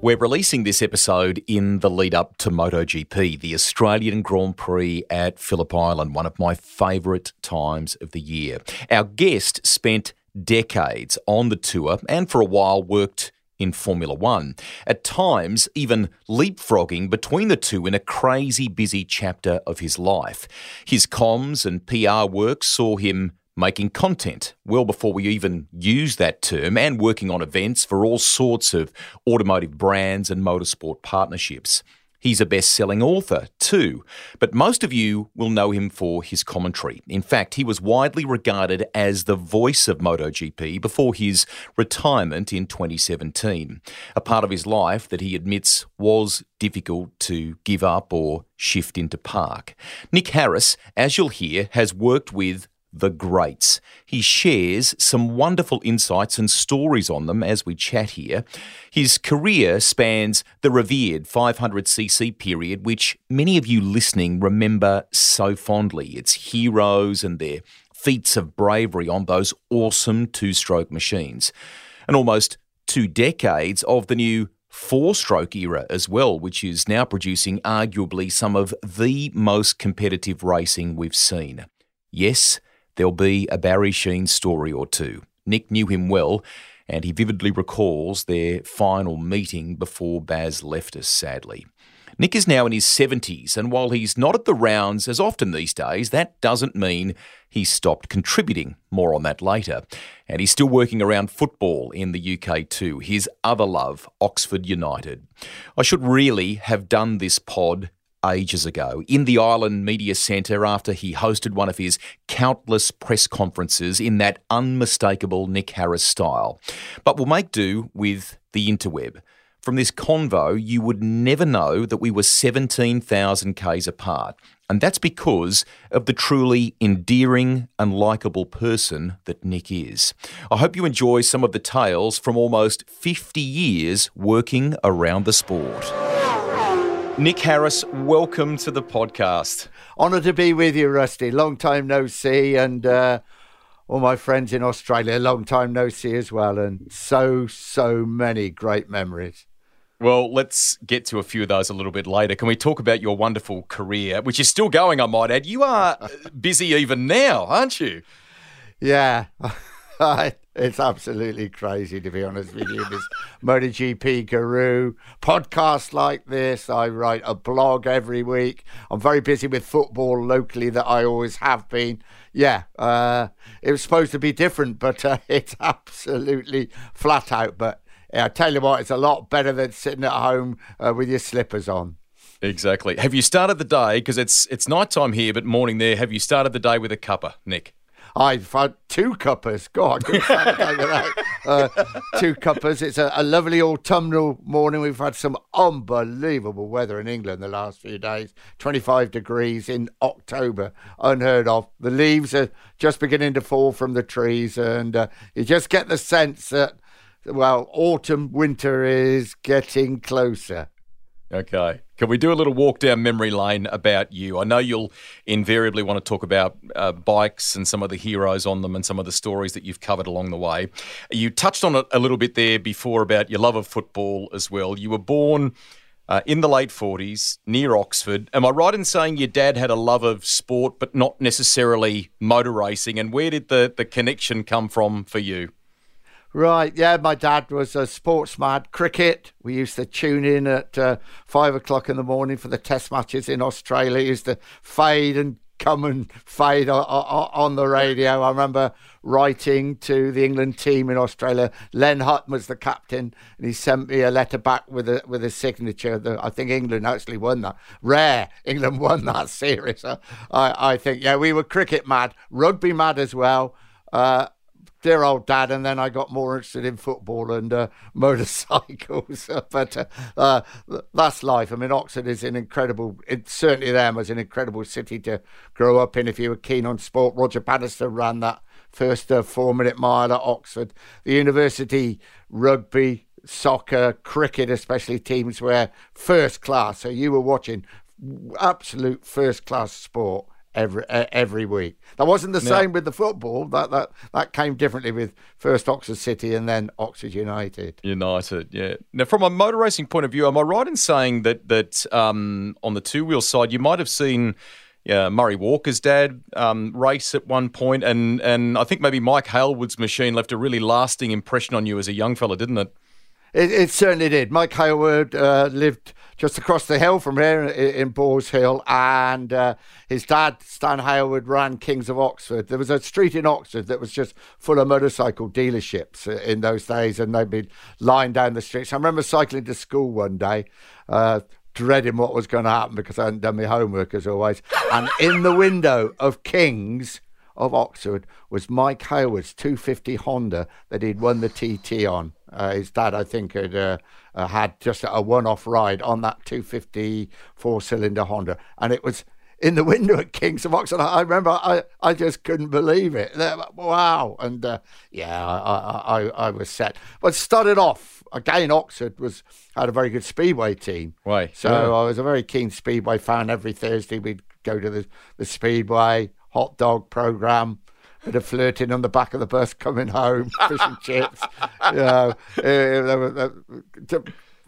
We're releasing this episode in the lead up to MotoGP, the Australian Grand Prix at Phillip Island, one of my favourite times of the year. Our guest spent decades on the tour and for a while worked in Formula One, at times even leapfrogging between the two in a crazy busy chapter of his life. His comms and PR work saw him making content well before we even use that term and working on events for all sorts of automotive brands and motorsport partnerships. He's a best selling author too, but most of you will know him for his commentary. In fact, he was widely regarded as the voice of MotoGP before his retirement in 2017. A part of his life that he admits was difficult to give up or shift into park. Nick Harris, as you'll hear, has worked with the greats. He shares some wonderful insights and stories on them as we chat here. His career spans the revered 500cc period, which many of you listening remember so fondly. Its heroes and their feats of bravery on those awesome two stroke machines. And almost two decades of the new four stroke era as well, which is now producing arguably some of the most competitive racing we've seen. Yes, there'll be a Barry Sheene story or two. Nick knew him well, and he vividly recalls their final meeting before Baz left us, sadly. Nick is now in his 70s, and while he's not at the rounds as often these days, that doesn't mean he's stopped contributing. More on that later. And he's still working around football in the UK too, his other love, Oxford United. I should really have done this pod ages ago in the Island Media Centre after he hosted one of his countless press conferences in that unmistakable Nick Harris style. But we'll make do with the interweb. From this convo, you would never know that we were 17,000 Ks apart. And that's because of the truly endearing and likeable person that Nick is. I hope you enjoy some of the tales from almost 50 years working around the sport. Nick Harris, welcome to the podcast. Honour to be with you, Rusty. Long time no see, and uh, all my friends in Australia, long time no see as well, and so, so many great memories. Well, let's get to a few of those a little bit later. Can we talk about your wonderful career, which is still going, I might add? You are busy even now, aren't you? Yeah. it's absolutely crazy to be honest with you. This MotoGP guru podcast like this. I write a blog every week. I'm very busy with football locally that I always have been. Yeah, uh, it was supposed to be different, but uh, it's absolutely flat out. But yeah, I tell you what, it's a lot better than sitting at home uh, with your slippers on. Exactly. Have you started the day because it's it's night time here, but morning there? Have you started the day with a cuppa, Nick? I've had two cuppers. God, uh, two cuppers. It's a, a, lovely autumnal morning. We've had some unbelievable weather in England the last few days. 25 degrees in October, unheard of. The leaves are just beginning to fall from the trees, and uh, you just get the sense that, well, autumn, winter is getting closer. Okay. Can we do a little walk down memory lane about you? I know you'll invariably want to talk about uh, bikes and some of the heroes on them and some of the stories that you've covered along the way. You touched on it a little bit there before about your love of football as well. You were born uh, in the late 40s near Oxford. Am I right in saying your dad had a love of sport, but not necessarily motor racing? And where did the, the connection come from for you? Right, yeah, my dad was a sports mad. Cricket, we used to tune in at uh, five o'clock in the morning for the test matches in Australia. He used to fade and come and fade on, the radio. I remember writing to the England team in Australia. Len Hutton was the captain, and he sent me a letter back with a with a signature. That I think England actually won that. Rare, England won that series. I I think yeah, we were cricket mad, rugby mad as well. Uh, dear old dad, and then I got more interested in football and uh, motorcycles. but uh, uh, that's life. I mean, Oxford is an incredible, it certainly them was an incredible city to grow up in if you were keen on sport. Roger Bannister ran that first uh, four minute mile at Oxford. The university rugby, soccer, cricket, especially teams were first class. So you were watching absolute first class sport every every week. That wasn't the same with the football. That that that came differently with first Oxford City and then Oxford United. United, yeah. Now, from a motor racing point of view, am I right in saying that that um, on the two wheel side, you might have seen. Yeah, Murray Walker's dad um, race at one point, and and I think maybe Mike Hailwood's machine left a really lasting impression on you as a young fella, didn't it? It, it certainly did. Mike Hailwood uh, lived just across the hill from here in Boars Hill, and uh, his dad, Stan Hailwood, ran Kings of Oxford. There was a street in Oxford that was just full of motorcycle dealerships uh, in those days, and they'd be lying down the streets. I remember cycling to school one day. Uh, dreading what was going to happen because I hadn't done my homework as always. And in the window of Kings of Oxford was Mike Hailwood's 250 Honda that he'd won the TT on. Uh, his dad, I think, had uh, uh, had just a one-off ride on that 250 four-cylinder Honda, and it was in the window at Kings of Oxford. I remember I, I just couldn't believe it. Wow! And uh, yeah, I, I, I was set. But started off again. Oxford was had a very good speedway team. Right. So yeah. I was a very keen speedway fan. Every Thursday we'd go to the the speedway hot dog program bit of flirting on the back of the bus coming home, fish and chips. You know, uh,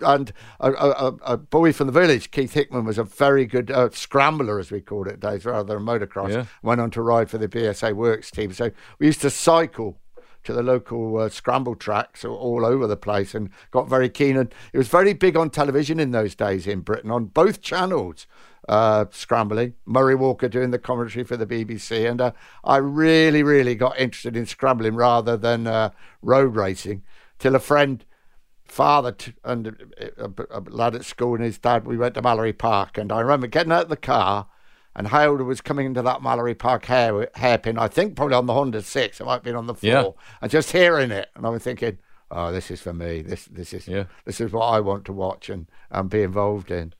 and a, a, a, boy from the village, Keith Hickman, was a very good uh, scrambler, as we called it days, rather than motocross. Yeah. Went on to ride for the BSA Works team. So we used to cycle to the local uh, scramble tracks all over the place and got very keen. And it was very big on television in those days in Britain on both channels uh, scrambling. Murray Walker doing the commentary for the BBC, and uh, I really, really got interested in scrambling rather than uh, road racing. Till a friend, father, t- and a, a, a, lad at school and his dad, we went to Mallory Park, and I remember getting out of the car. And Hailwood was coming into that Mallory Park hair, hairpin, I think probably on the Honda 6, it might have been on the four, yeah. and just hearing it. And I was thinking, oh, this is for me. This this is yeah. this is what I want to watch and, and be involved in.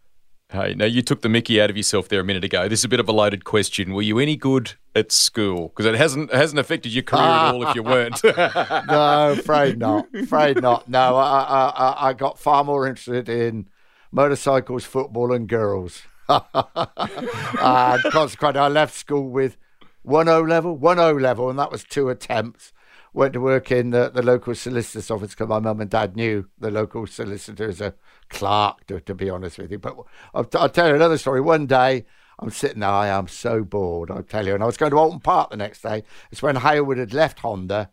Hey, now you took the Mickey out of yourself there a minute ago. This is a bit of a loaded question. Were you any good at school? Because it hasn't hasn't affected your career at all if you weren't. no, afraid not. Afraid not. No, I, I I got far more interested in motorcycles, football, and girls. and uh, consequently, I left school with one O level, one O level, and that was two attempts went to work in the, the local solicitor's office because my mum and dad knew the local solicitor as a clerk, to, to be honest with you. But I'll, I'll, tell you another story. One day, I'm sitting there, I am so bored, I'll tell you. And I was going to Oulton Park the next day. It's when Hailwood had left Honda.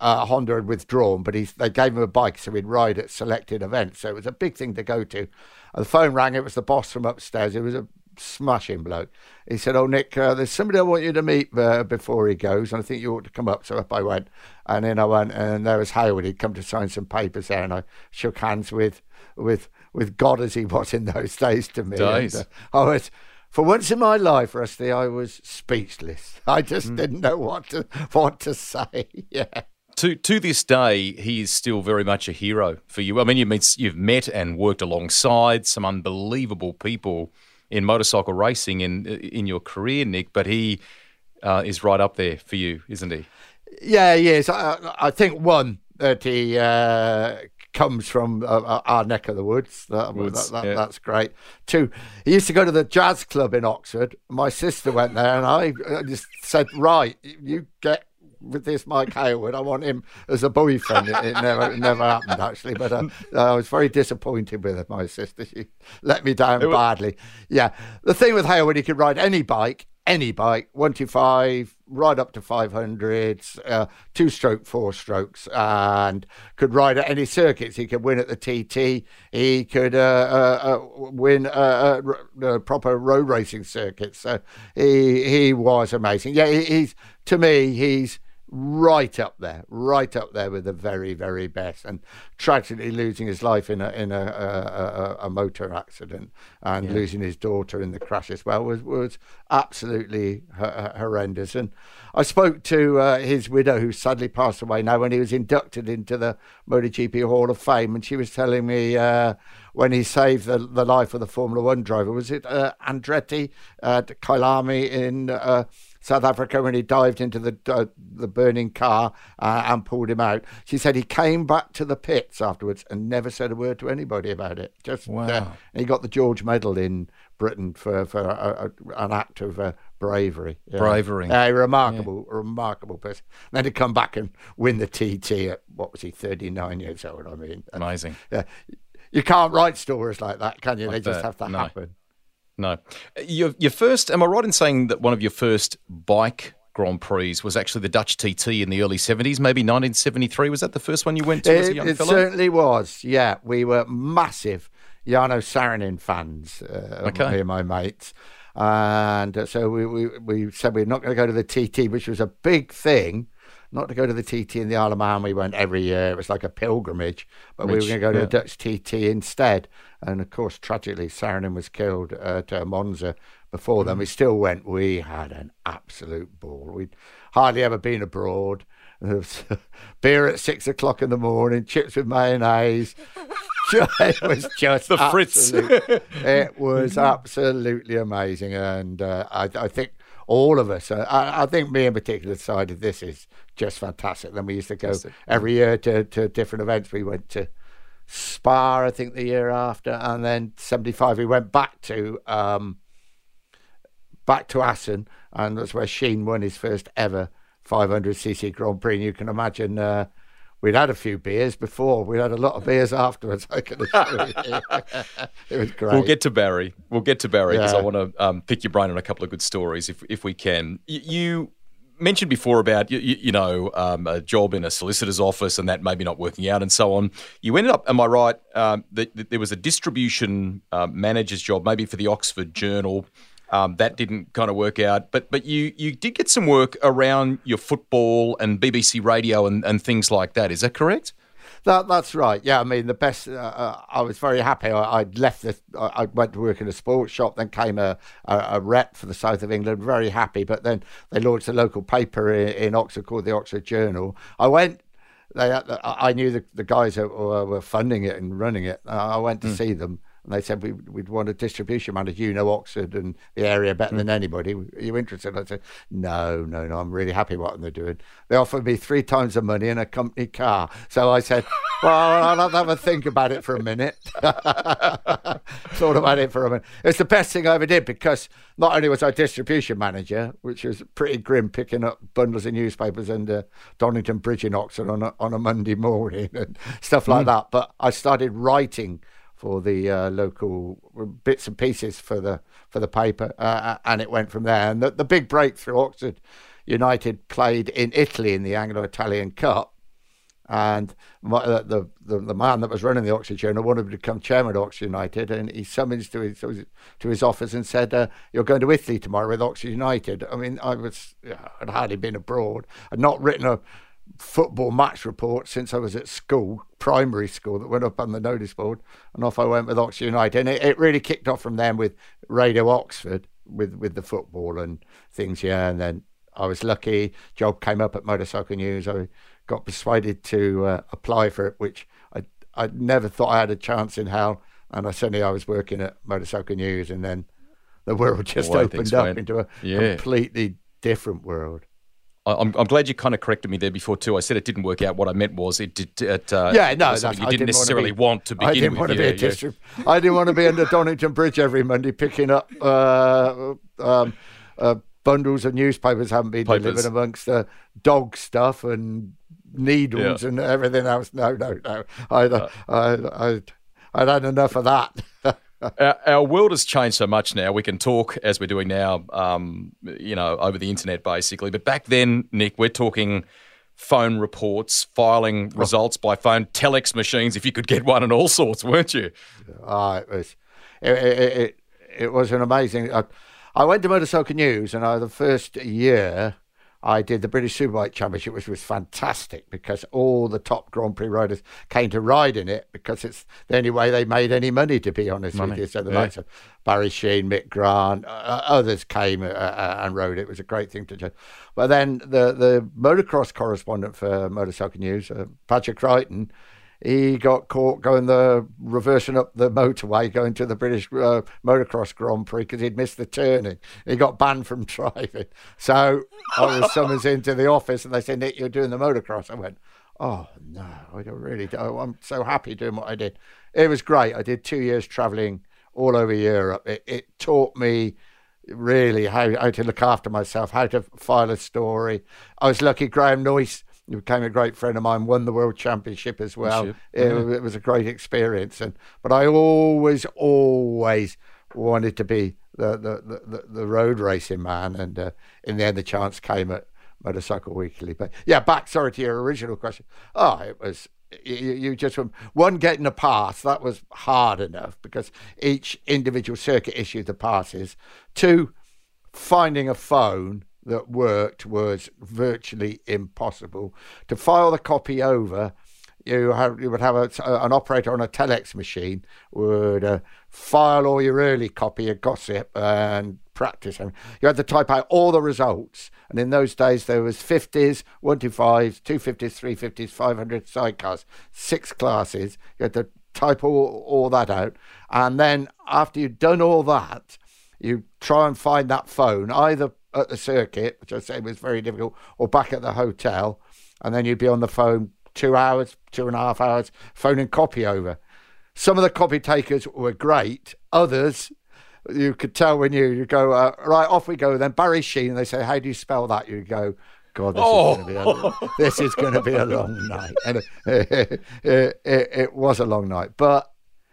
Uh, Honda had withdrawn, but he, they gave him a bike so he'd ride at selected events. So it was a big thing to go to. And the phone rang. It was the boss from upstairs. It was a smashing bloke. He said, "Oh, Nick, uh, there's somebody I want you to meet uh, before he goes, and I think you ought to come up." So up I went, and then I went, and there was Hailwood. He'd come to sign some papers there, and I shook hands with with with God as he was in those days to me. Days. And, uh, I was. For once in my life, Rusty, I was speechless. I just mm. didn't know what to what to say. yeah to to this day, he is still very much a hero for you. I mean, you met, you've met and worked alongside some unbelievable people in motorcycle racing in in your career, Nick. But he uh, is right up there for you, isn't he? Yeah, he is. I, I think one that he uh, comes from uh, uh our neck of the woods. That, woods that, that, yeah. That's great. Two, he used to go to the jazz club in Oxford. My sister went there, and I just said, "Right, you get with this Mike Hailwood. I want him as a boyfriend. It, it never it never happened actually, but uh, I was very disappointed with My sister, she let me down badly. Yeah, the thing with Hailwood, he could ride any bike, any bike, one to five, right up to five hundreds, uh, two stroke, four strokes, and could ride at any circuits. He could win at the TT. He could uh, uh, uh win uh, uh, proper road racing circuits. So he he was amazing. Yeah, he's to me he's right up there, right up there with the very, very best, and tragically losing his life in a in a a, a, a motor accident and yeah. losing his daughter in the crash as well was was absolutely horrendous. And I spoke to uh, his widow, who sadly passed away now, when he was inducted into the MotoGP Hall of Fame, and she was telling me. Uh, when he saved the, the life of the Formula One driver. Was it uh, Andretti uh, Kyalami in uh, South Africa when he dived into the uh, the burning car uh, and pulled him out. She said he came back to the pits afterwards and never said a word to anybody about it. Just uh, wow. Uh, he got the George Medal in Britain for for a, a, an act of uh, bravery. Yeah. Bravery. A remarkable, yeah. remarkable person. And then to come back and win the TT at what was he, thirty nine years old? I mean, amazing. Yeah, you can't write stories like that, can you? Like they just that. have to no. happen. No. Your, your first, am I right in saying that one of your first bike Grand Prix was actually the Dutch TT in the early 70s, maybe 1973? Was that the first one you went to it, as a young it fellow? It certainly was, yeah. We were massive Jarno Saarinen fans, uh, okay. me and my mates. And so we, we, we said we we're not going to go to the TT, which was a big thing not to go to the TT in the Isle of Man. We went every year. It was like a pilgrimage, but Rich, we were going to go to yeah. the Dutch TT instead. And of course, tragically, Saarinen was killed at uh, Monza before mm. then. We still went. We had an absolute ball. We'd hardly ever been abroad. beer at six o'clock in the morning, chips with mayonnaise. it was just the Fritz. it was absolutely amazing, and uh, I, I think all of us. I, I, think me in particular decided this is just fantastic. Then we used to go every year to, to different events. We went to Spa, I think, the year after, and then '75 we went back to um, back to Assen, and that's where Sheene won his first ever 500cc Grand Prix. And you can imagine. Uh, we'd had a few beers before. We'd had a lot of beers afterwards. I can assure you. it was great. We'll get to Barry. We'll get to Barry because yeah. I want to um, pick your brain on a couple of good stories if if we can. you mentioned before about you, you know um, a job in a solicitor's office and that maybe not working out and so on. You ended up, am I right? Um, that, that, there was a distribution uh, manager's job, maybe for the Oxford Journal. Um, that didn't kind of work out, but but you you did get some work around your football and BBC Radio and, and things like that. Is that correct? That that's right. Yeah, I mean the best. Uh, uh I was very happy. I, would left this. I went to work in a sports shop. Then came a, a, a, rep for the south of England. Very happy. But then they launched a local paper in, in Oxford called the Oxford Journal. I went. They, I knew the, the guys that were, were funding it and running it. I went to mm. see them and they said, we, would want a distribution manager. You know Oxford and the area better mm. than anybody. Are you interested? I said, no, no, no. I'm really happy what they're doing. They offered me three times the money and a company car. So I said, well, I'll have, to have a think about it for a minute. Thought about it for a minute. It's the best thing I ever did because not only was I distribution manager, which was pretty grim, picking up bundles of newspapers and uh, Donnington Bridge in Oxford on a, on a Monday morning and stuff like mm. that, but I started writing – for the uh, local bits and pieces for the for the paper, uh, uh, and it went from there. And the, the big breakthrough, Oxford United played in Italy in the Anglo-Italian Cup, and my, uh, the, the the man that was running the Oxford Journal wanted to become chairman of Oxford United, and he summoned to his to his office and said, uh, "You're going to Italy tomorrow with Oxford United." I mean, I was I'd hardly been abroad, I'd not written a football match report since I was at school, primary school, that went up on the notice board, and off I went with Oxford United. And it, it really kicked off from then with Radio Oxford, with with the football and things. Yeah, and then I was lucky. Job came up at Motorcycle News. I got persuaded to uh, apply for it, which I I never thought I had a chance in hell. And I suddenly I was working at Motorcycle News, and then the world just opened up went. into a yeah. completely different world. I'm, I'm glad you kind of corrected me there before too. I said it didn't work out. What I meant was it did. It, uh, yeah, no, you didn't, didn't necessarily want, be, want, to begin I didn't with. Want to yeah, be a district, I didn't want to be under Donnington Bridge every Monday picking up uh, um, uh, bundles of newspapers haven't been Papers. delivered amongst the dog stuff and needles yeah. and everything else. No, no, no. I, uh, I, I, I'd had enough of that. our, our, world has changed so much now. We can talk as we're doing now, um, you know, over the internet basically. But back then, Nick, we're talking phone reports, filing oh. results by phone, telex machines, if you could get one, and all sorts, weren't you? Oh, it was, it, it, it, it was an amazing. I, I went to Motorcycle News, and I, the first year, I did the British Superbike Championship, which was fantastic because all the top Grand Prix riders came to ride in it because it's the only way they made any money, to be honest money. with you. So the yeah. likes of Barry Sheene, Mick Grant, uh, others came uh, uh, and rode it. It was a great thing to do. But then the, the motocross correspondent for Motorcycle News, uh, Patrick Crichton, he got caught going the reversing up the motorway going to the British uh, motocross Grand Prix because he'd missed the turning. He got banned from driving. So I was summons into the office and they said, Nick, you're doing the motocross. I went, oh no, I don't really. Do. I'm so happy doing what I did. It was great. I did two years traveling all over Europe. It, it taught me really how, how to look after myself, how to file a story. I was lucky Graham Noyce he became a great friend of mine, won the world championship as well. It, it, was a great experience. And but I always, always wanted to be the the, the, the road racing man. And uh, in the end, the chance came at Motorcycle Weekly. But yeah, back sorry to your original question. Oh, it was you, you just one getting a pass that was hard enough because each individual circuit issued the passes. Two, finding a phone that worked was virtually impossible. To file the copy over, you, have, you would have a, an operator on a telex machine would uh, file all your early copy of gossip and practice. And you had to type out all the results. And in those days, there was 50s, 125s, 250s, 350s, 500 sidecars, six classes. You had to type all, all that out. And then after you'd done all that, you try and find that phone, either at the circuit, which I say was very difficult, or back at the hotel, and then you'd be on the phone two hours, two and a half hours, phoning copy over. Some of the copy takers were great. Others, you could tell when you, you go, uh, right, off we go. Then Barry Sheene, they say, how do you spell that? You go, God, this oh. is going to be a, this is going to be a long night, and it, it, it, it was a long night, but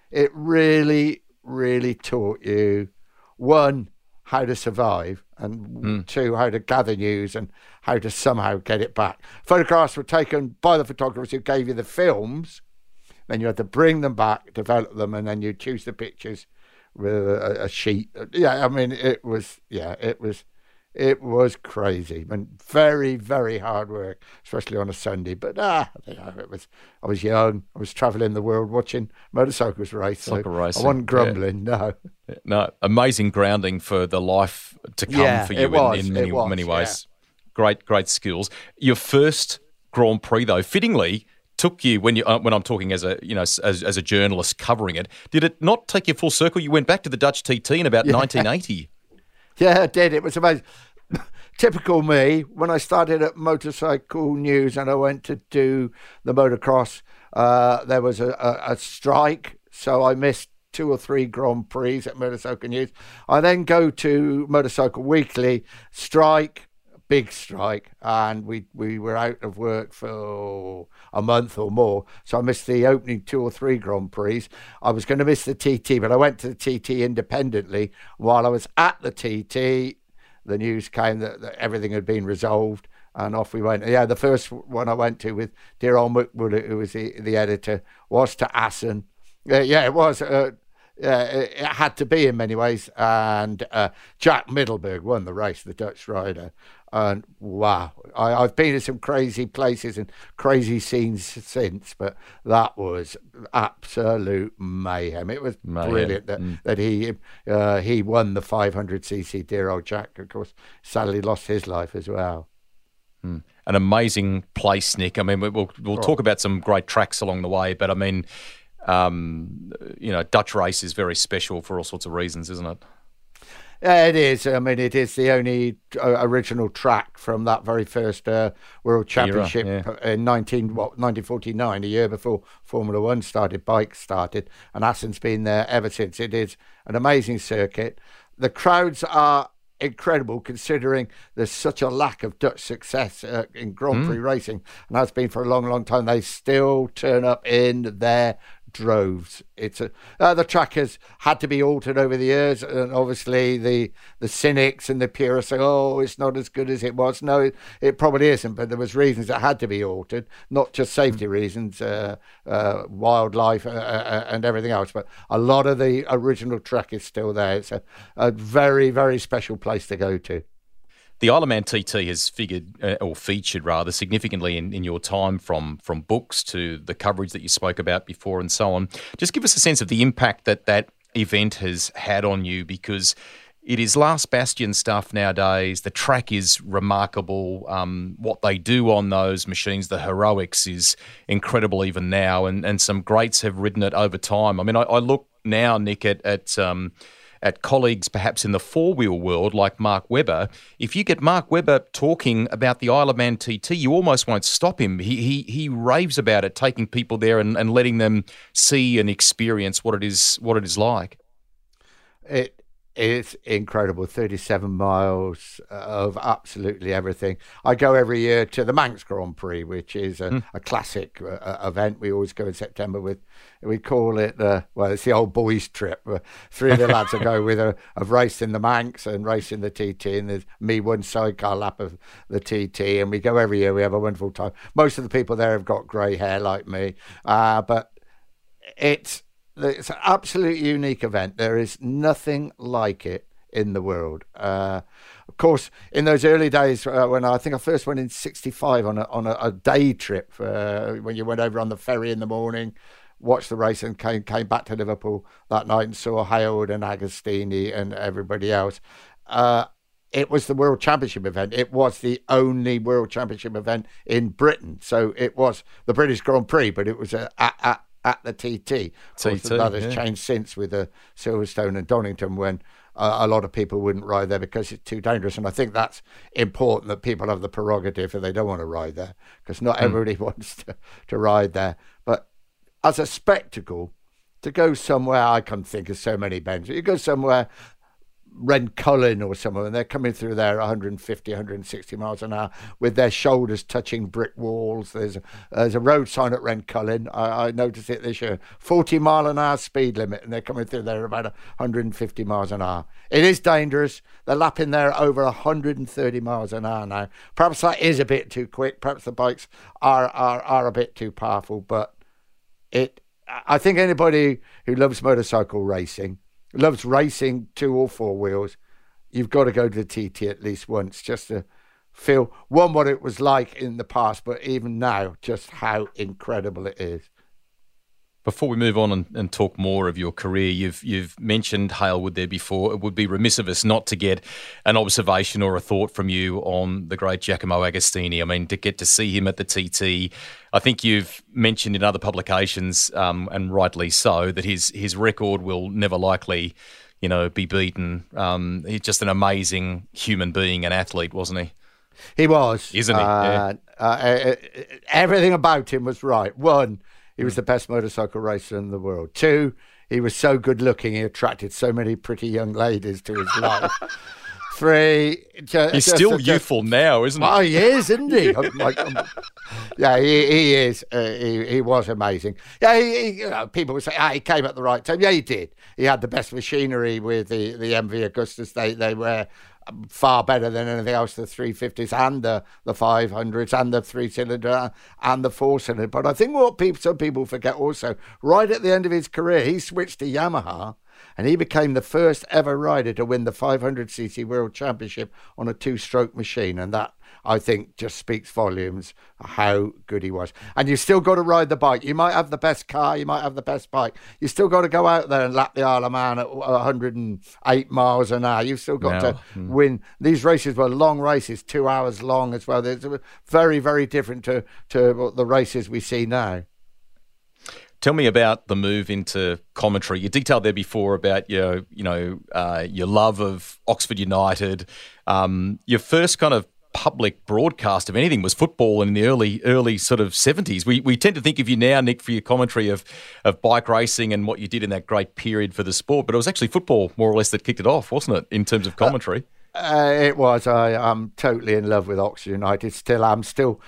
it really, really taught you one how to survive, and mm. two, how to gather news and how to somehow get it back. Photographs were taken by the photographers who gave you the films. Then you had to bring them back, develop them, and then you choose the pictures with a, a sheet. Yeah, I mean, it was, yeah, it was it was crazy and very, very hard work, especially on a Sunday. But ah, you know, it was. I was young. I was traveling the world watching motorcycles race. So racing. I wasn't grumbling. Yeah. No, no, amazing grounding for the life to come yeah, for you was, in, in, many was, many ways. Yeah. Great, great skills. Your first Grand Prix, though, fittingly took you when you uh, when I'm talking as a you know as, as a journalist covering it. Did it not take you full circle? You went back to the Dutch TT in about yeah. 1980. Yeah, it did. It was amazing. Typical me, when I started at Motorcycle News and I went to do the motocross, uh, there was a, a, a strike, so I missed two or three Grand Prix at Motorcycle News. I then go to Motorcycle Weekly, strike, big strike, and we we were out of work for a month or more. So I missed the opening two or three Grand Prix. I was going to miss the TT, but I went to the TT independently. While I was at the TT, the news came that, that everything had been resolved, and off we went. Yeah, the first one I went to with dear old McWood, who was the, the editor, was to Assen. Uh, yeah, it was. Uh, yeah, it, had to be in many ways. And uh, Jack Middelburg won the race, the Dutch rider. And wow, I, have been to some crazy places and crazy scenes since, but that was absolute mayhem. It was mayhem. brilliant that, mm. that he uh, he won the 500cc. Dear old Jack, of course, sadly lost his life as well. Mm. An amazing place, Nick. I mean, we'll we'll talk about some great tracks along the way, but I mean, um, you know, Dutch race is very special for all sorts of reasons, isn't it? Yeah, it is. I mean, it is the only uh, original track from that very first uh, World Championship Era, yeah. in 19, what, 1949, a year before Formula One started, bikes started, and Assen's been there ever since. It is an amazing circuit. The crowds are incredible considering there's such a lack of Dutch success uh, in Grand Prix mm. racing, and that's been for a long, long time. They still turn up in their droves. It's a uh, the track has had to be altered over the years, and obviously the the cynics and the purists say, "Oh, it's not as good as it was." No, it, it probably isn't, but there was reasons it had to be altered, not just safety mm. reasons, uh, uh, wildlife, uh, uh, uh, and everything else. But a lot of the original track is still there. It's a, a very very special place to go to. The Isle of Man TT has figured uh, or featured rather significantly in, in your time from from books to the coverage that you spoke about before and so on. Just give us a sense of the impact that that event has had on you because it is last bastion stuff nowadays. The track is remarkable. Um, what they do on those machines, the heroics, is incredible even now. And, and some greats have ridden it over time. I mean, I, I look now, Nick, at, at um, at colleagues perhaps in the four wheel world like Mark Webber, if you get Mark Webber talking about the Isle of Man TT, you almost won't stop him. He he, he raves about it, taking people there and, and letting them see and experience what it is what it is like. It it's incredible. 37 miles of absolutely everything. I go every year to the Manx Grand Prix, which is a, mm. a classic uh, uh, event. We always go in September with, we call it, the, well, it's the old boys' trip. Uh, three of the lads go with a, have raced in the Manx and racing the TT, and there's me one sidecar lap of the TT, and we go every year. We have a wonderful time. Most of the people there have got grey hair like me, uh, but it's it's an absolutely unique event. There is nothing like it in the world. Uh, of course, in those early days uh, when I, think I first went in '65 on a on a, a day trip, uh, when you went over on the ferry in the morning, watched the race, and came came back to Liverpool that night and saw Hailwood and Agostini and everybody else. Uh, it was the World Championship event. It was the only World Championship event in Britain. So it was the British Grand Prix, but it was at at the TT. Of that has yeah. changed since with the Silverstone and Donington when uh, a lot of people wouldn't ride there because it's too dangerous. And I think that's important that people have the prerogative if they don't want to ride there because not mm. everybody wants to, to ride there. But as a spectacle, to go somewhere, I can think of so many bends. You go somewhere Rhencullen or somewhere, and they're coming through there 150, 160 miles an hour with their shoulders touching brick walls. There's a, there's a road sign at Rhencullen. I, I noticed it this year 40 mile an hour speed limit, and they're coming through there about 150 miles an hour. It is dangerous. They're lapping there over 130 miles an hour now. Perhaps that is a bit too quick. Perhaps the bikes are, are, are a bit too powerful, but it. I think anybody who loves motorcycle racing loves racing two or four wheels, you've got to go to the TT at least once just to feel one what it was like in the past, but even now, just how incredible it is. Before we move on and, and, talk more of your career, you've you've mentioned Hailwood there before. It would be remiss of us not to get an observation or a thought from you on the great Giacomo Agostini. I mean, to get to see him at the TT, I think you've mentioned in other publications, um, and rightly so, that his his record will never likely, you know, be beaten. Um, he's just an amazing human being, an athlete, wasn't he? He was, isn't he? Uh, yeah. uh, everything about him was right. One he was the best motorcycle racer in the world. Two, he was so good looking, he attracted so many pretty young ladies to his life. Three, just, he's still just, youthful now, isn't he? Oh, he is, isn't he? yeah, he, he is. Uh, he, he was amazing. Yeah, he, he, you know, people would say, ah, he came at the right time. Yeah, he did. He had the best machinery with the, the MV Agustas. They, they were far better than anything else the 350s and the, the 500s and the three cylinder and the four cylinder. But I think what people, some people forget also, right at the end of his career, he switched to Yamaha and he became the first ever rider to win the 500cc World Championship on a two stroke machine. And that I think just speaks volumes how good he was. And you still got to ride the bike. You might have the best car, you might have the best bike. You still got to go out there and lap the Isle of Man at 108 miles an hour. You've still got no. to hmm. win. These races were long races, two hours long as well. It's very, very different to, to the races we see now. Tell me about the move into commentary. You detailed there before about your, you know, uh, your love of Oxford United. Um, your first kind of public broadcast of anything was football in the early early sort of 70s. We, we tend to think of you now, Nick, for your commentary of, of bike racing and what you did in that great period for the sport, but it was actually football more or less that kicked it off, wasn't it, in terms of commentary? Uh, uh, it was. I, am totally in love with Oxford United. Still, I'm still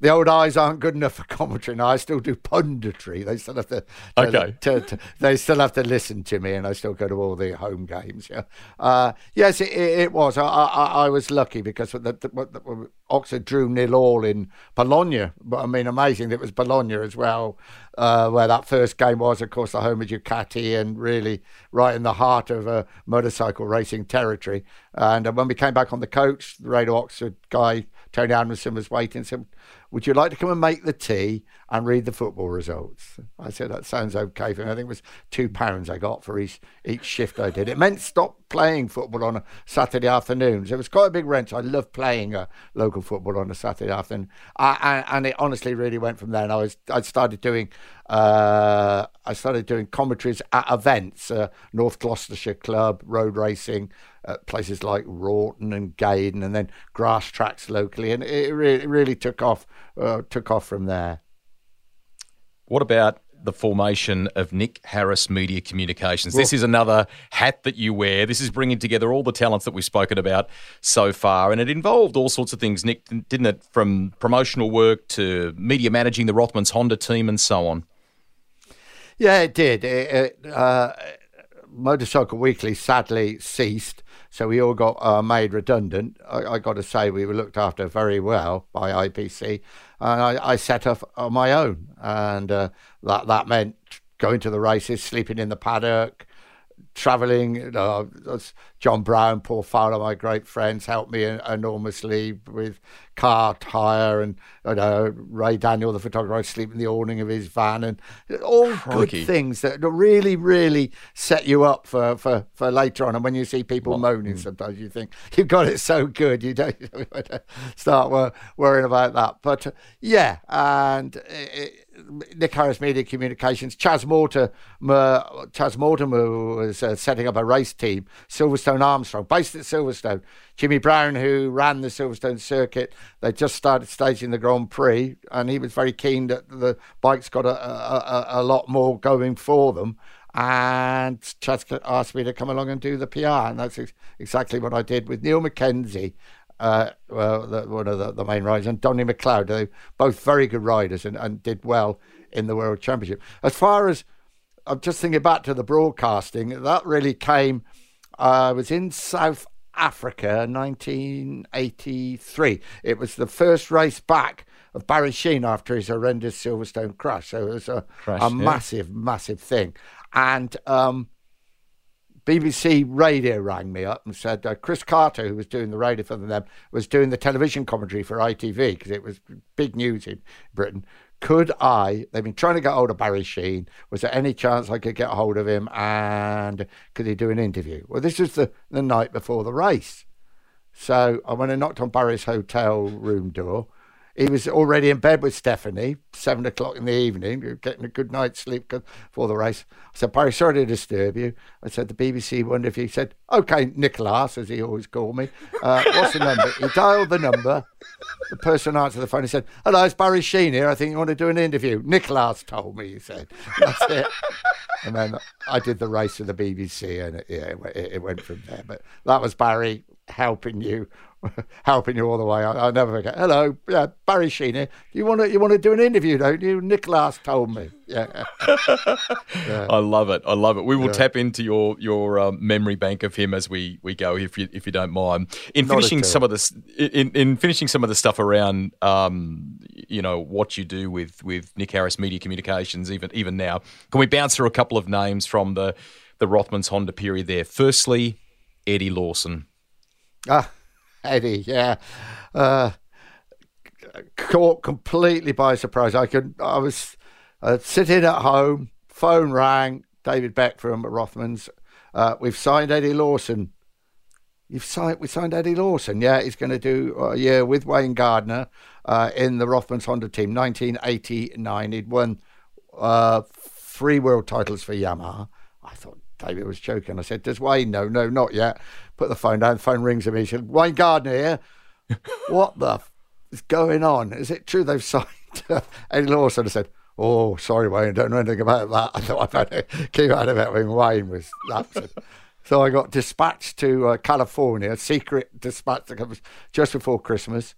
the old eyes aren't good enough for commentary now. I still do punditry. They still have to, to, okay. to, to, they still have to listen to me, and I still go to all the home games. Yeah, uh, yes, it, it, was. I, I, I, was lucky because the, the, the, Oxford drew nil all in Bologna. But I mean, amazing. It was Bologna as well, uh, where that first game was. Of course, the home of Ducati, and really right in the heart of a motorcycle racing territory. And uh, when we came back on the coach, the Radio Oxford guy Tony Anderson was waiting. Said, "Would you like to come and make the tea and read the football results?" I said, "That sounds okay for me." I think it was two pounds I got for each each shift I did. It meant stop playing football on a Saturday afternoon. So it was quite a big wrench. I love playing a local football on a Saturday afternoon, I, and it honestly really went from there. And I was I started doing uh, I started doing commentaries at events, uh, North Gloucestershire Club, road racing, at places like Wroughton and Gaydon, and then grass tracks locally, and it really, it really took off. Uh, took off from there. What about the formation of Nick Harris Media Communications. Well, this is another hat that you wear. This is bringing together all the talents that we've spoken about so far, and it involved all sorts of things, Nick, didn't it? From promotional work to media managing the Rothmans Honda team and so on. Yeah, it did. It, it, uh, Motorcycle Weekly sadly ceased, so we all got uh, made redundant. I, I, got to say, we were looked after very well by IPC, and I, I set up on my own, and uh, that that meant going to the races, sleeping in the paddock, traveling. Uh, John Brown, Paul Fowler, my great friends, helped me enormously with car hire, and you know, Ray Daniel, the photographer, sleep in the awning of his van, and all Crikey. good things that really, really set you up for, for, for later on. And when you see people what? moaning, mm. sometimes you think you've got it so good, you don't, you don't start worrying about that. But uh, yeah, and. It, Nick Harris Media Communications, Chas Mortimer, Chas Mortimer was uh, setting up a race team, Silverstone Armstrong, based at Silverstone. Jimmy Brown, who ran the Silverstone circuit, they just started staging the Grand Prix, and he was very keen that the bikes got a, a, a lot more going for them. And Chas asked me to come along and do the PR, and that's ex- exactly what I did with Niall Mackenzie uh, well, the, one of the, the, main riders, and Donny McLeod. They both very good riders and, and did well in the World Championship. As far as I'm just thinking back to the broadcasting, that really came. I uh, was in South Africa, 1983. It was the first race back of Barry Sheene after his horrendous Silverstone crash. So it was a, crash, a yeah. massive, massive thing. And um, BBC Radio rang me up and said uh, Chris Carter, who was doing the radio for them, was doing the television commentary for ITV because it was big news in Britain. Could I? They've been trying to get hold of Barry Sheene. Was there any chance I could get hold of him and could he do an interview? Well, this was the, the night before the race. So I went and knocked on Barry's hotel room door he was already in bed with Stephanie, seven o'clock in the evening, getting a good night's sleep before the race. I said, Barry, sorry to disturb you. I said, the BBC wondered if he said, okay, Nicholas, as he always called me, uh, what's the number? He dialed the number. The person answered the phone. He said, hello, it's Barry Sheene here. I think you want to do an interview. Nicholas told me, he said. That's it. and then I did the race with the BBC, and it, yeah, it, it went from there. But that was Barry helping you helping you all the way. I, will never forget. Hello, yeah, Barry Sheene. You want to you want to do an interview, don't you? Nick Nicholas told me. Yeah. yeah. I love it. I love it. We will yeah. tap into your your um, memory bank of him as we, we go, if you if you don't mind. In Not finishing some of this, in, in finishing some of the stuff around, um, you know, what you do with with Nick Harris Media Communications, even even now, can we bounce through a couple of names from the the Rothmans Honda period there? Firstly, Eddie Lawson. Ah, Eddie, yeah. Uh, caught completely by surprise. I could, I was uh, sitting at home, phone rang, David Beck from Rothmans. Uh, we've signed Eddie Lawson. You've signed, we signed Eddie Lawson. Yeah, he's going to do a year with Wayne Gardner uh, in the Rothmans Honda team. 1989, he'd won uh, three world titles for Yamaha. I thought David was joking. I said, "Does Wayne know?" No, not yet. Put the phone down. The phone rings at me. He said, "Wayne Gardner here. what the f- is going on? Is it true they've signed Eddie Lawson?" I said, "Oh, sorry, Wayne. I don't know anything about that. I thought I'd better keep out of it when Wayne was absent." so I got dispatched to uh, California, secret dispatch that comes just before Christmas.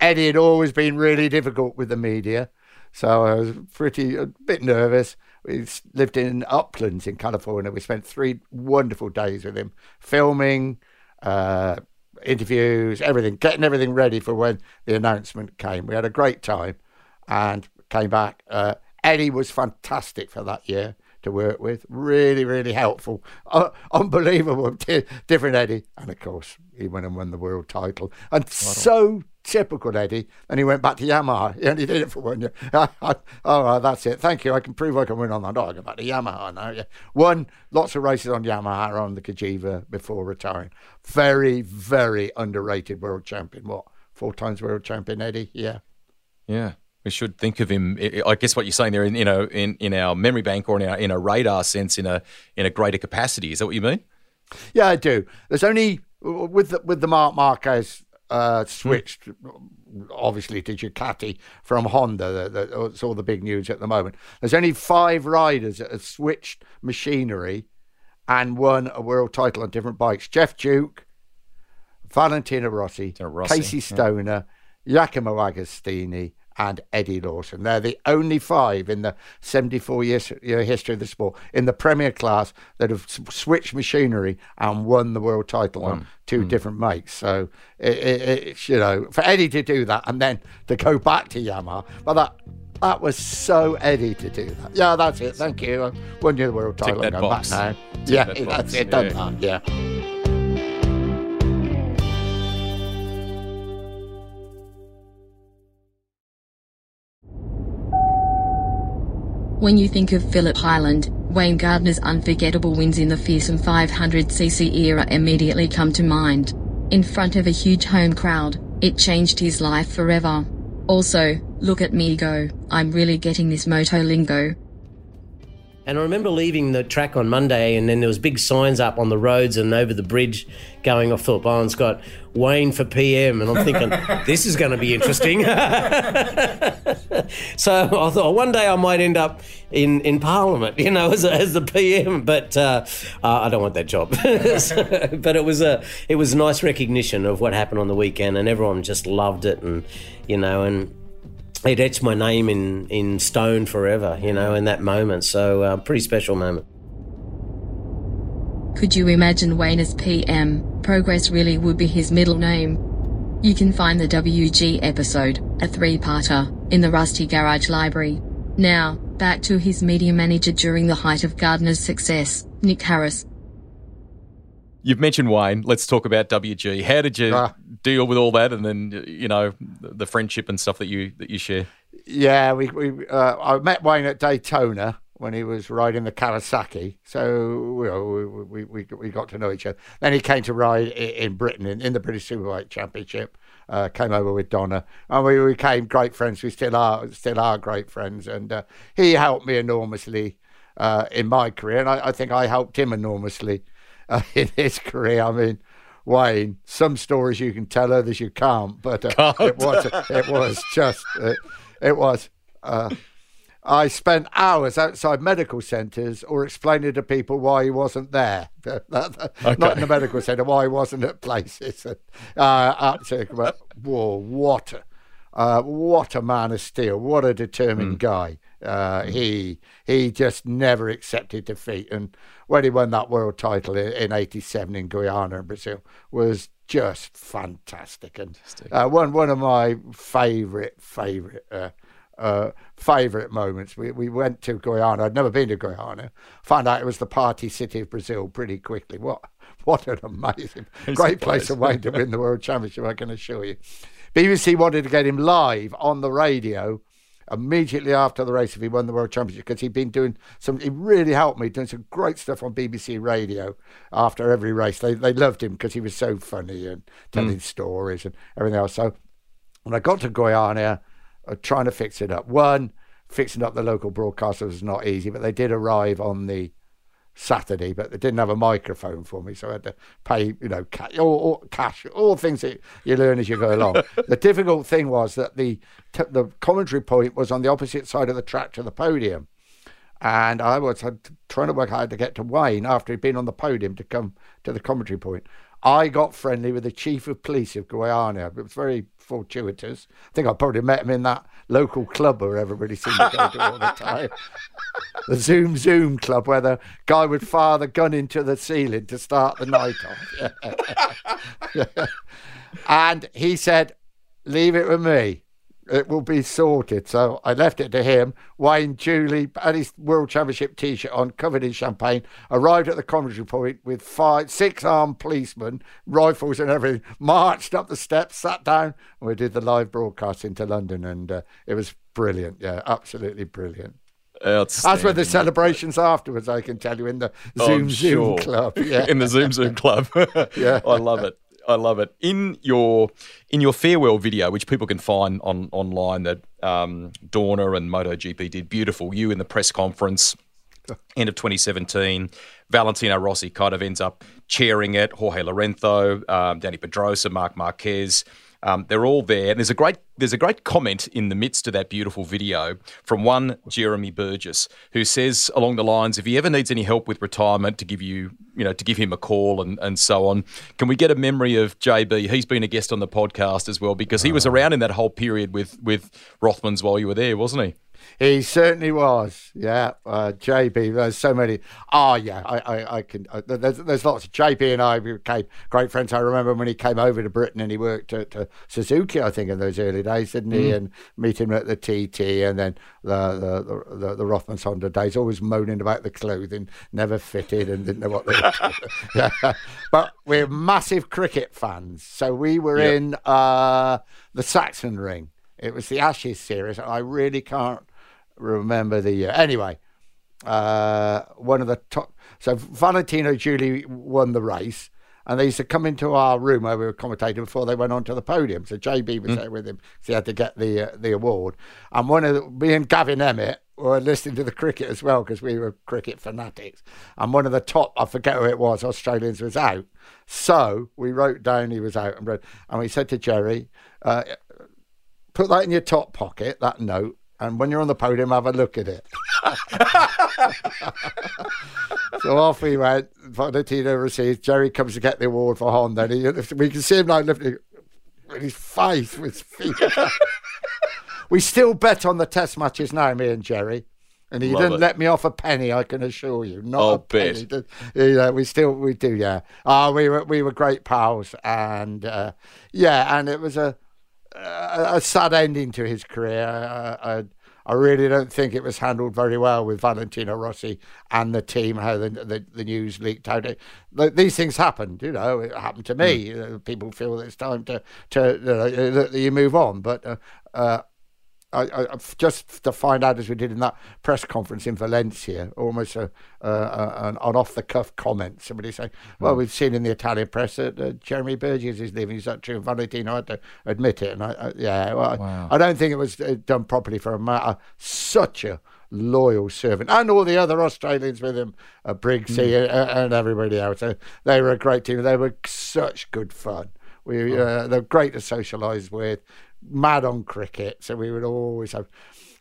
Eddie had always been really difficult with the media, so I was pretty a bit nervous. We lived in Uplands in California. We spent three wonderful days with him, filming, uh, interviews, everything, getting everything ready for when the announcement came. We had a great time, and came back. Uh, Eddie was fantastic for that year to work with. Really, really helpful. Uh, unbelievable. different Eddie. And of course, he went and won the world title. And so typical Eddie. And he went back to Yamaha. He only did it for one year. oh, that's it. Thank you. I can prove I can win on that. Oh, I go back to Yamaha now. Yeah. Won lots of races on Yamaha on the Cagiva before retiring. Very, very underrated world champion. What? Four times world champion, Eddie? Yeah. Yeah we should think of him. I guess what you're saying there, in you know, in, in our memory bank or in our in a radar sense, in a in a greater capacity. Is that what you mean? Yeah, I do. There's only with the, with the Marc Marquez uh, switched, mm. obviously to Ducati from Honda. The, the, all the big news at the moment. There's only five riders that have switched machinery and won a world title on different bikes. Geoff Duke, Valentino Rossi, Rossi Casey Stoner, yeah. Giacomo Agostini, and Eddie Lawson. They're the only five in the 74 year, year history of the sport in the Premier class that have switched machinery and won the world title on two mm. different makes. So, it, it, it, you know, for Eddie to do that and then to go back to Yamaha, but that that was so Eddie to do that. Yeah, that's it. Thank you. I won you the world title. Tick that box. back now. Tick yeah, that that's it. Done yeah. that. Yeah. When you think of Phillip Island, Wayne Gardner's unforgettable wins in the fearsome 500cc era immediately come to mind. In front of a huge home crowd, it changed his life forever. Also, look at me go, I'm really getting this moto lingo. And I remember leaving the track on Monday, and then there was big signs up on the roads and over the bridge going off Phillip Island. Scott Wayne for PM, and I'm thinking this is going to be interesting. so I thought one day I might end up in, in Parliament, you know, as, a, as the PM. But uh, uh, I don't want that job. so, but it was a it was a nice recognition of what happened on the weekend, and everyone just loved it, and you know, and it etched my name in, in stone forever, you know, in that moment. So, uh, pretty special moment. Could you imagine Wayne as PM? Progress really would be his middle name. You can find the WG episode, a three parter, in the Rusty Garage library. Now, back to his media manager during the height of Gardner's success, Nick Harris. You've mentioned Wayne. Let's talk about WG. How did you ah. Deal with all that, and then you know the friendship and stuff that you that you share? Yeah, we, we uh, I met Wayne at Daytona when he was riding the Kawasaki, so know, we, we we got to know each other. Then he came to ride in Britain in, in the British Superbike Championship. Uh, came over with Donna, and we became great friends. We still are still are great friends, and uh, he helped me enormously uh, in my career, and I, I think I helped him enormously uh, in his career. I mean, Wayne, some stories you can tell, others you can't. But uh, can't. it was it was just it, it was. Uh, I spent hours outside medical centres or explaining to people why he wasn't there. okay. Not in the medical centre, why he wasn't at places. Uh, absolutely. Whoa, what a, uh, what a man of steel. What a determined mm. guy. Uh, mm. He he just never accepted defeat. And when he won that world title in, '87 in Goiânia in Brazil was just fantastic and uh, one one of my favourite favourite uh, uh, favourite moments. We we went to Goiânia. I'd never been to Goiânia. Found out it was the party city of Brazil pretty quickly. What what an amazing great place away to win the world championship. I can assure you. BBC wanted to get him live on the radio immediately after the race if he won the world championship because he'd been doing some he really helped me doing some great stuff on BBC radio after every race. They they loved him because he was so funny and telling mm. stories and everything else. So when I got to Goiânia uh, trying to fix it up. One fixing up the local broadcaster was not easy but they did arrive on the Saturday, but they didn't have a microphone for me, so I had to pay, you know, cash, all, all, cash, all things that you learn as you go along. the difficult thing was that the t- the commentary point was on the opposite side of the track to the podium, and I was trying to work hard to get to Wayne after he'd been on the podium to come to the commentary point. I got friendly with the chief of police of Goiânia. It was very fortuitous. I think I probably met him in that local club where everybody seemed to go to all the time. the Zoom Zoom club where the guy would fire the gun into the ceiling to start the night off. and he said, Leave it with me it will be sorted. So I left it to him. Wayne Julie had his World Championship T-shirt on, covered in champagne. Arrived at the commentary point with five, six armed policemen, rifles and everything. Marched up the steps, sat down, and we did the live broadcast into London, and uh, it was brilliant. Yeah, absolutely brilliant. As were the celebrations afterwards, I can tell you, in the oh, Zoom Zoom Club. Yeah. in the Zoom Zoom Club. yeah. I love it. I love it. In your in your farewell video, which people can find on online, that um, Dorna and MotoGP did beautiful. You in the press conference, end of 2017. Valentino Rossi kind of ends up chairing it. Jorge Lorenzo, um, Dani Pedrosa, Marc Marquez. Um, they're all there. And there's a great there's a great comment in the midst of that beautiful video from one Jeremy Burgess who says along the lines, if he ever needs any help with retirement, to give you you know to give him a call and, and so on. Can we get a memory of JB? He's been a guest on the podcast as well because he was around in that whole period with with Rothmans while you were there, wasn't he? He certainly was. Yeah, uh, JB. There's so many. Oh yeah, I, I, I can. Uh, there's, there's lots. Of JB and I became great friends. I remember when he came over to Britain and he worked at uh, Suzuki, I think, in those early days, didn't he? Mm. And meet him at the TT, and then the the the, the, the Rothmans Honda days. Always moaning about the clothing, never fitted, and didn't know what they were. yeah. But we're massive cricket fans, so we were yep. in uh, the Sachsenring. It was the Ashes series, and I really can't remember the year. Anyway, uh, one of the top. So Valentino Giulia won the race, and they used to come into our room where we were commentating before they went onto the podium. So JB was mm. there with him, so he had to get the uh, the award. And one of the, me and Gavin Emmett were listening to the cricket as well because we were cricket fanatics. And one of the top, I forget who it was, Australians was out. So we wrote down he was out and read, and we said to Jerry, uh, "Put that in your top pocket, that note." And when you're on the podium, have a look at it. so off we went. Valentino receives. Jerry comes to get the award for Honda. And he, we can see him now lifting his face with his feet. we still bet on the test matches now, me and Jerry. And he Love didn't it. let me off a penny, I can assure you. Not oh, a penny. Bit. Yeah, we still we do, yeah. Ah, we were we were great pals, and uh, yeah, and it was a a, sad ending to his career. I, I, I, really don't think it was handled very well with Valentino Rossi and the team. How the the, the news leaked out. These things happened, you know. It happened to me. Mm. People feel it's time to to you, know, you move on, but. Uh, uh, I, I, just to find out as we did in that press conference in Valencia, almost a, an, an off the cuff comment. Somebody saying, "Well, mm. we've seen in the Italian press that uh, Jeremy Burgess is leaving. Is that true?" And Valentino had to admit it, and I, yeah, well, wow. I, I, don't think it was uh, done properly for a matter such a loyal servant, and all the other Australians with him, uh, Briggsy mm. and, and, everybody else. Uh, they were a great team. They were such good fun. We oh. uh, they're great to socialise with mad on cricket, so we would always have.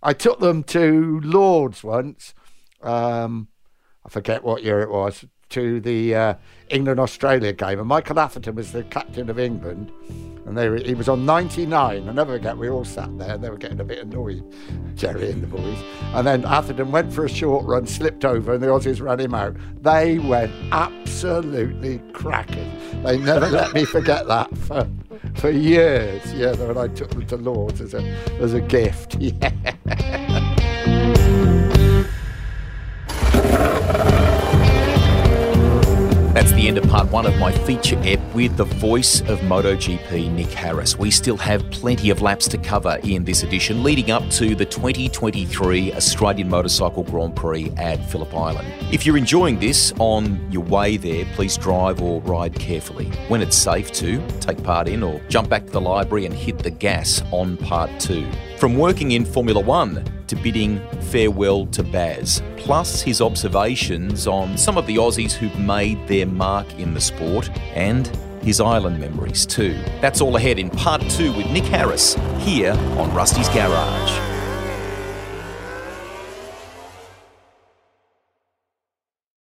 I took them to Lords once. Um, I forget what year it was. To the uh, England Australia game, and Michael Atherton was the captain of England, and they were, he was on 99. I never forget, we all sat there, and they were getting a bit annoyed, Jerry and the boys. And then Atherton went for a short run, slipped over, and the Aussies ran him out. They went absolutely cracking. They never let me forget that for for years. Yeah, when I took them to Lords as a as a gift. Yeah. That's the end of part one of my feature ep with the voice of MotoGP, Nick Harris. We still have plenty of laps to cover in this edition, leading up to the 2023 Australian Motorcycle Grand Prix at Phillip Island. If you're enjoying this on your way there, please drive or ride carefully. When it's safe to, take part in or jump back to the library and hit the gas on part two. From working in Formula One to bidding farewell to Baz, plus his observations on some of the Aussies who've made their mark in the sport and his island memories too. That's all ahead in part two with Nick Harris here on Rusty's Garage.